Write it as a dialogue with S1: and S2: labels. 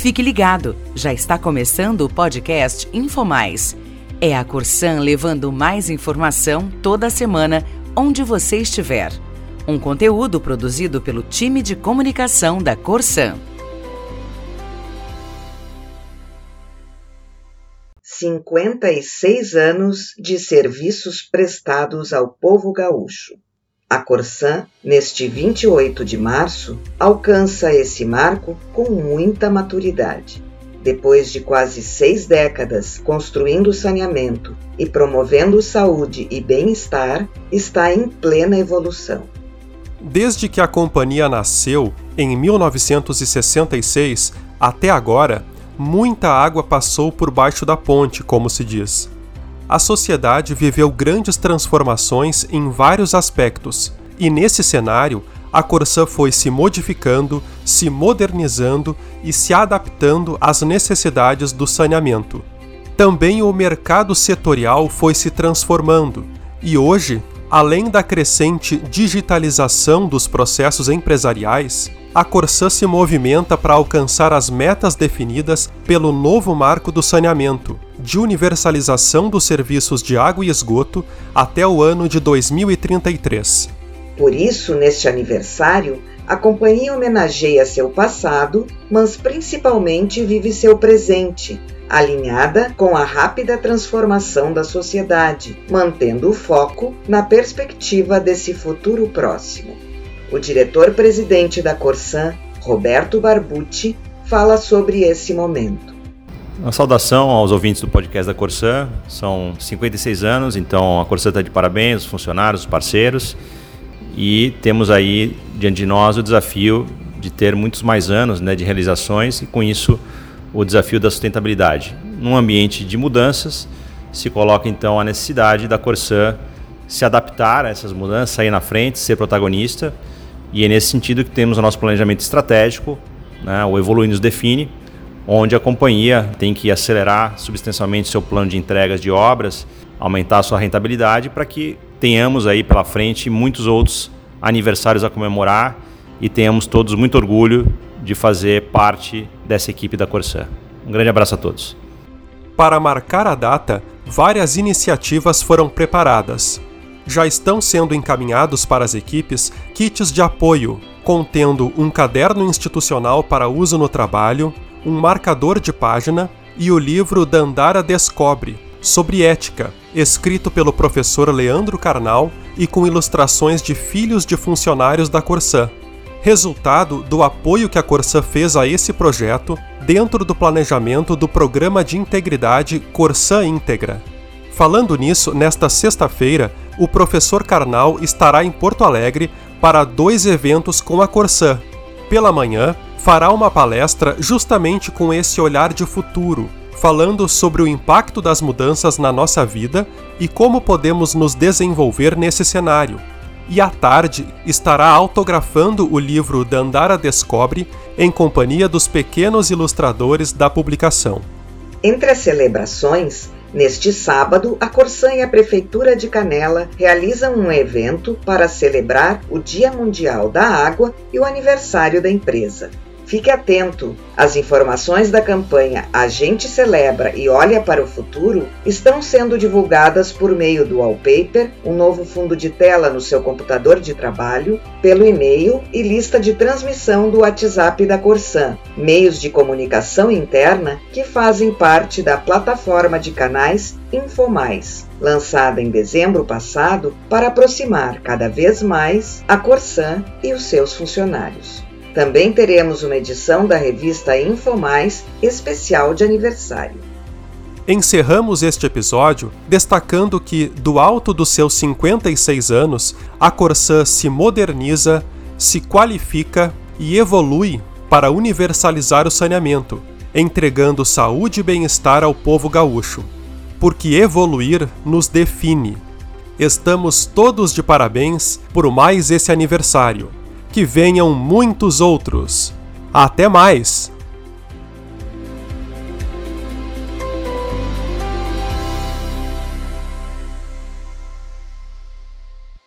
S1: Fique ligado, já está começando o podcast InfoMais. É a Corsan levando mais informação toda semana, onde você estiver. Um conteúdo produzido pelo time de comunicação da Corsan.
S2: 56 anos de serviços prestados ao povo gaúcho. A Corsã, neste 28 de março, alcança esse marco com muita maturidade. Depois de quase seis décadas construindo saneamento e promovendo saúde e bem-estar, está em plena evolução.
S3: Desde que a companhia nasceu, em 1966, até agora, muita água passou por baixo da ponte, como se diz a sociedade viveu grandes transformações em vários aspectos, e nesse cenário, a Corsã foi se modificando, se modernizando e se adaptando às necessidades do saneamento. Também o mercado setorial foi se transformando, e hoje, além da crescente digitalização dos processos empresariais, a Corsã se movimenta para alcançar as metas definidas pelo novo marco do saneamento, de universalização dos serviços de água e esgoto até o ano de 2033.
S2: Por isso, neste aniversário, a companhia homenageia seu passado, mas principalmente vive seu presente, alinhada com a rápida transformação da sociedade, mantendo o foco na perspectiva desse futuro próximo. O diretor-presidente da Corsan, Roberto Barbucci, fala sobre esse momento.
S4: Uma saudação aos ouvintes do podcast da Corsan. São 56 anos, então a Corsan está de parabéns, os funcionários, os parceiros. E temos aí diante de nós o desafio de ter muitos mais anos né, de realizações e, com isso, o desafio da sustentabilidade. Num ambiente de mudanças, se coloca então a necessidade da Corsan se adaptar a essas mudanças, sair na frente, ser protagonista e é nesse sentido que temos o nosso planejamento estratégico, né, o Evolui nos define, onde a companhia tem que acelerar substancialmente seu plano de entregas de obras, aumentar sua rentabilidade para que tenhamos aí pela frente muitos outros aniversários a comemorar e tenhamos todos muito orgulho de fazer parte dessa equipe da Corsã. Um grande abraço a todos.
S3: Para marcar a data, várias iniciativas foram preparadas, já estão sendo encaminhados para as equipes kits de apoio, contendo um caderno institucional para uso no trabalho, um marcador de página e o livro Dandara Descobre, sobre ética, escrito pelo professor Leandro Carnal e com ilustrações de filhos de funcionários da Corsã. Resultado do apoio que a Corsã fez a esse projeto dentro do planejamento do Programa de Integridade Corsã Íntegra. Falando nisso, nesta sexta-feira, o professor Karnal estará em Porto Alegre para dois eventos com a Corsã. Pela manhã, fará uma palestra justamente com esse olhar de futuro, falando sobre o impacto das mudanças na nossa vida e como podemos nos desenvolver nesse cenário. E à tarde estará autografando o livro Dandara Descobre em companhia dos pequenos ilustradores da publicação.
S2: Entre as celebrações, Neste sábado, a Corsã e a Prefeitura de Canela realizam um evento para celebrar o Dia Mundial da Água e o aniversário da empresa. Fique atento! As informações da campanha A Gente Celebra e Olha para o Futuro estão sendo divulgadas por meio do wallpaper, um novo fundo de tela no seu computador de trabalho, pelo e-mail e lista de transmissão do WhatsApp da Corsan, meios de comunicação interna que fazem parte da plataforma de canais Infomais, lançada em dezembro passado para aproximar cada vez mais a Corsan e os seus funcionários. Também teremos uma edição da revista InfoMais especial de aniversário.
S3: Encerramos este episódio destacando que, do alto dos seus 56 anos, a Corsã se moderniza, se qualifica e evolui para universalizar o saneamento, entregando saúde e bem-estar ao povo gaúcho. Porque evoluir nos define. Estamos todos de parabéns por mais esse aniversário que venham muitos outros. Até mais!